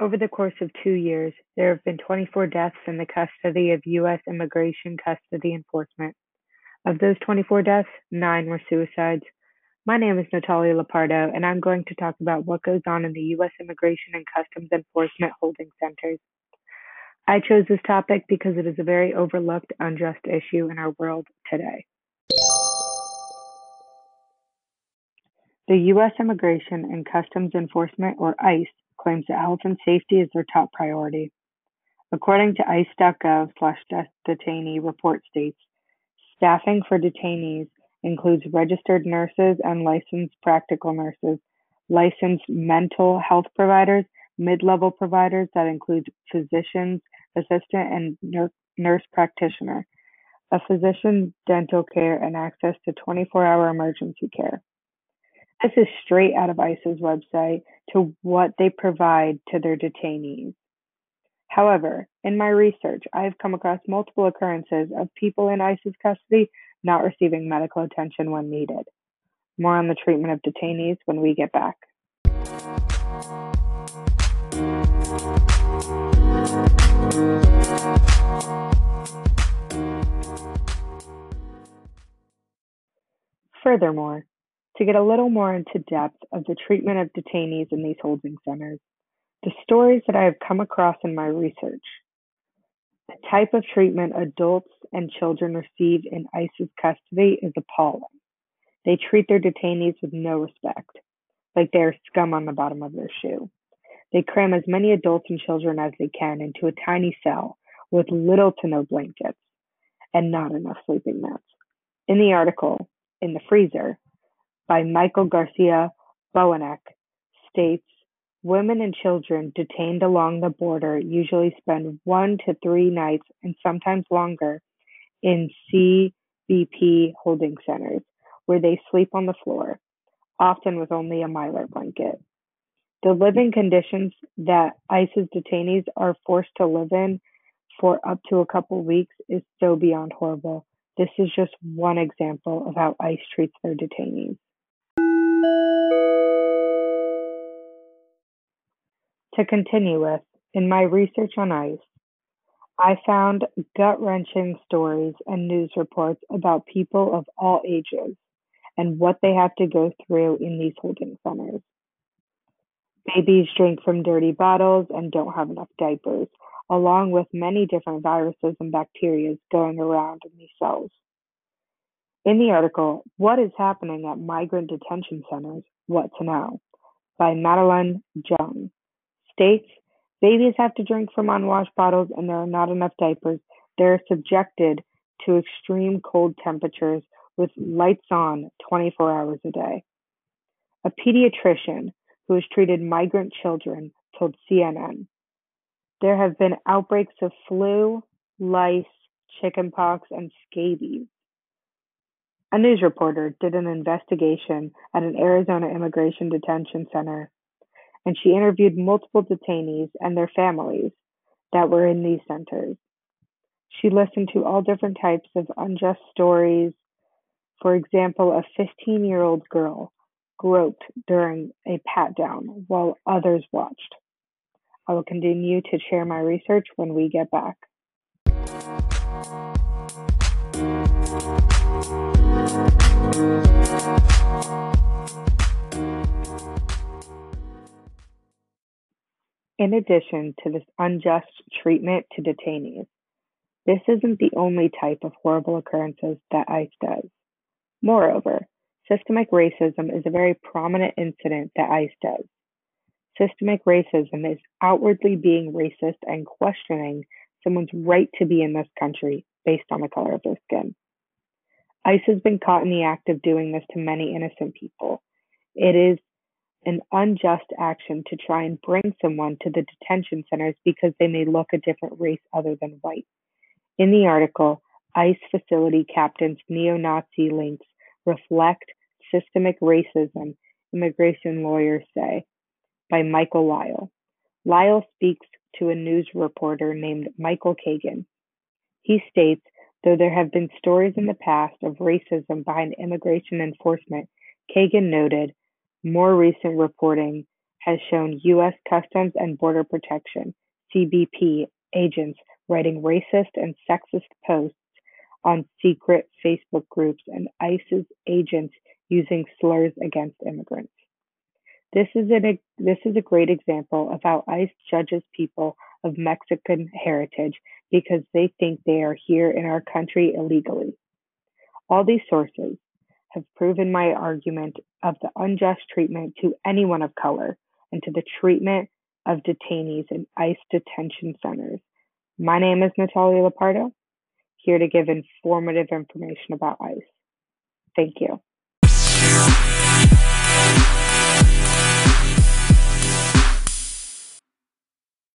Over the course of two years, there have been 24 deaths in the custody of U.S. Immigration Custody Enforcement. Of those 24 deaths, nine were suicides. My name is Natalia Lapardo, and I'm going to talk about what goes on in the U.S. Immigration and Customs Enforcement holding centers. I chose this topic because it is a very overlooked, unjust issue in our world today. The U.S. Immigration and Customs Enforcement, or ICE, claims that health and safety is their top priority. According to ICE.gov slash detainee report states, staffing for detainees includes registered nurses and licensed practical nurses, licensed mental health providers, mid-level providers that include physicians, assistant and nurse practitioner, a physician, dental care, and access to 24-hour emergency care. This is straight out of ICE's website to what they provide to their detainees. However, in my research, I have come across multiple occurrences of people in ICE's custody not receiving medical attention when needed. More on the treatment of detainees when we get back. Furthermore, to get a little more into depth of the treatment of detainees in these holding centers, the stories that I have come across in my research. The type of treatment adults and children receive in ICE's custody is appalling. They treat their detainees with no respect, like they are scum on the bottom of their shoe. They cram as many adults and children as they can into a tiny cell with little to no blankets and not enough sleeping mats. In the article, In the Freezer, by Michael Garcia Bochenek, states Women and children detained along the border usually spend one to three nights and sometimes longer in CBP holding centers, where they sleep on the floor, often with only a mylar blanket. The living conditions that ICE's detainees are forced to live in for up to a couple weeks is so beyond horrible. This is just one example of how ICE treats their detainees. To continue with, in my research on ICE, I found gut wrenching stories and news reports about people of all ages and what they have to go through in these holding centers. Babies drink from dirty bottles and don't have enough diapers, along with many different viruses and bacteria going around in these cells. In the article, What is Happening at Migrant Detention Centers? What to Know? by Madeleine Joung states babies have to drink from unwashed bottles and there are not enough diapers. They're subjected to extreme cold temperatures with lights on 24 hours a day. A pediatrician who has treated migrant children told CNN there have been outbreaks of flu, lice, chickenpox, and scabies. A news reporter did an investigation at an Arizona immigration detention center and she interviewed multiple detainees and their families that were in these centers. She listened to all different types of unjust stories. For example, a 15 year old girl groped during a pat down while others watched. I will continue to share my research when we get back. In addition to this unjust treatment to detainees, this isn't the only type of horrible occurrences that ICE does. Moreover, systemic racism is a very prominent incident that ICE does. Systemic racism is outwardly being racist and questioning someone's right to be in this country based on the color of their skin. ICE has been caught in the act of doing this to many innocent people. It is an unjust action to try and bring someone to the detention centers because they may look a different race other than white. In the article, ICE facility captains neo Nazi links reflect systemic racism, immigration lawyers say, by Michael Lyle. Lyle speaks to a news reporter named Michael Kagan. He states, though there have been stories in the past of racism behind immigration enforcement, Kagan noted more recent reporting has shown U.S. Customs and Border Protection (CBP) agents writing racist and sexist posts on secret Facebook groups and ICE's agents using slurs against immigrants. This is, an, this is a great example of how ICE judges people of Mexican heritage because they think they are here in our country illegally. All these sources have proven my argument of the unjust treatment to anyone of color and to the treatment of detainees in ICE detention centers. My name is Natalia Lapardo, here to give informative information about ICE. Thank you.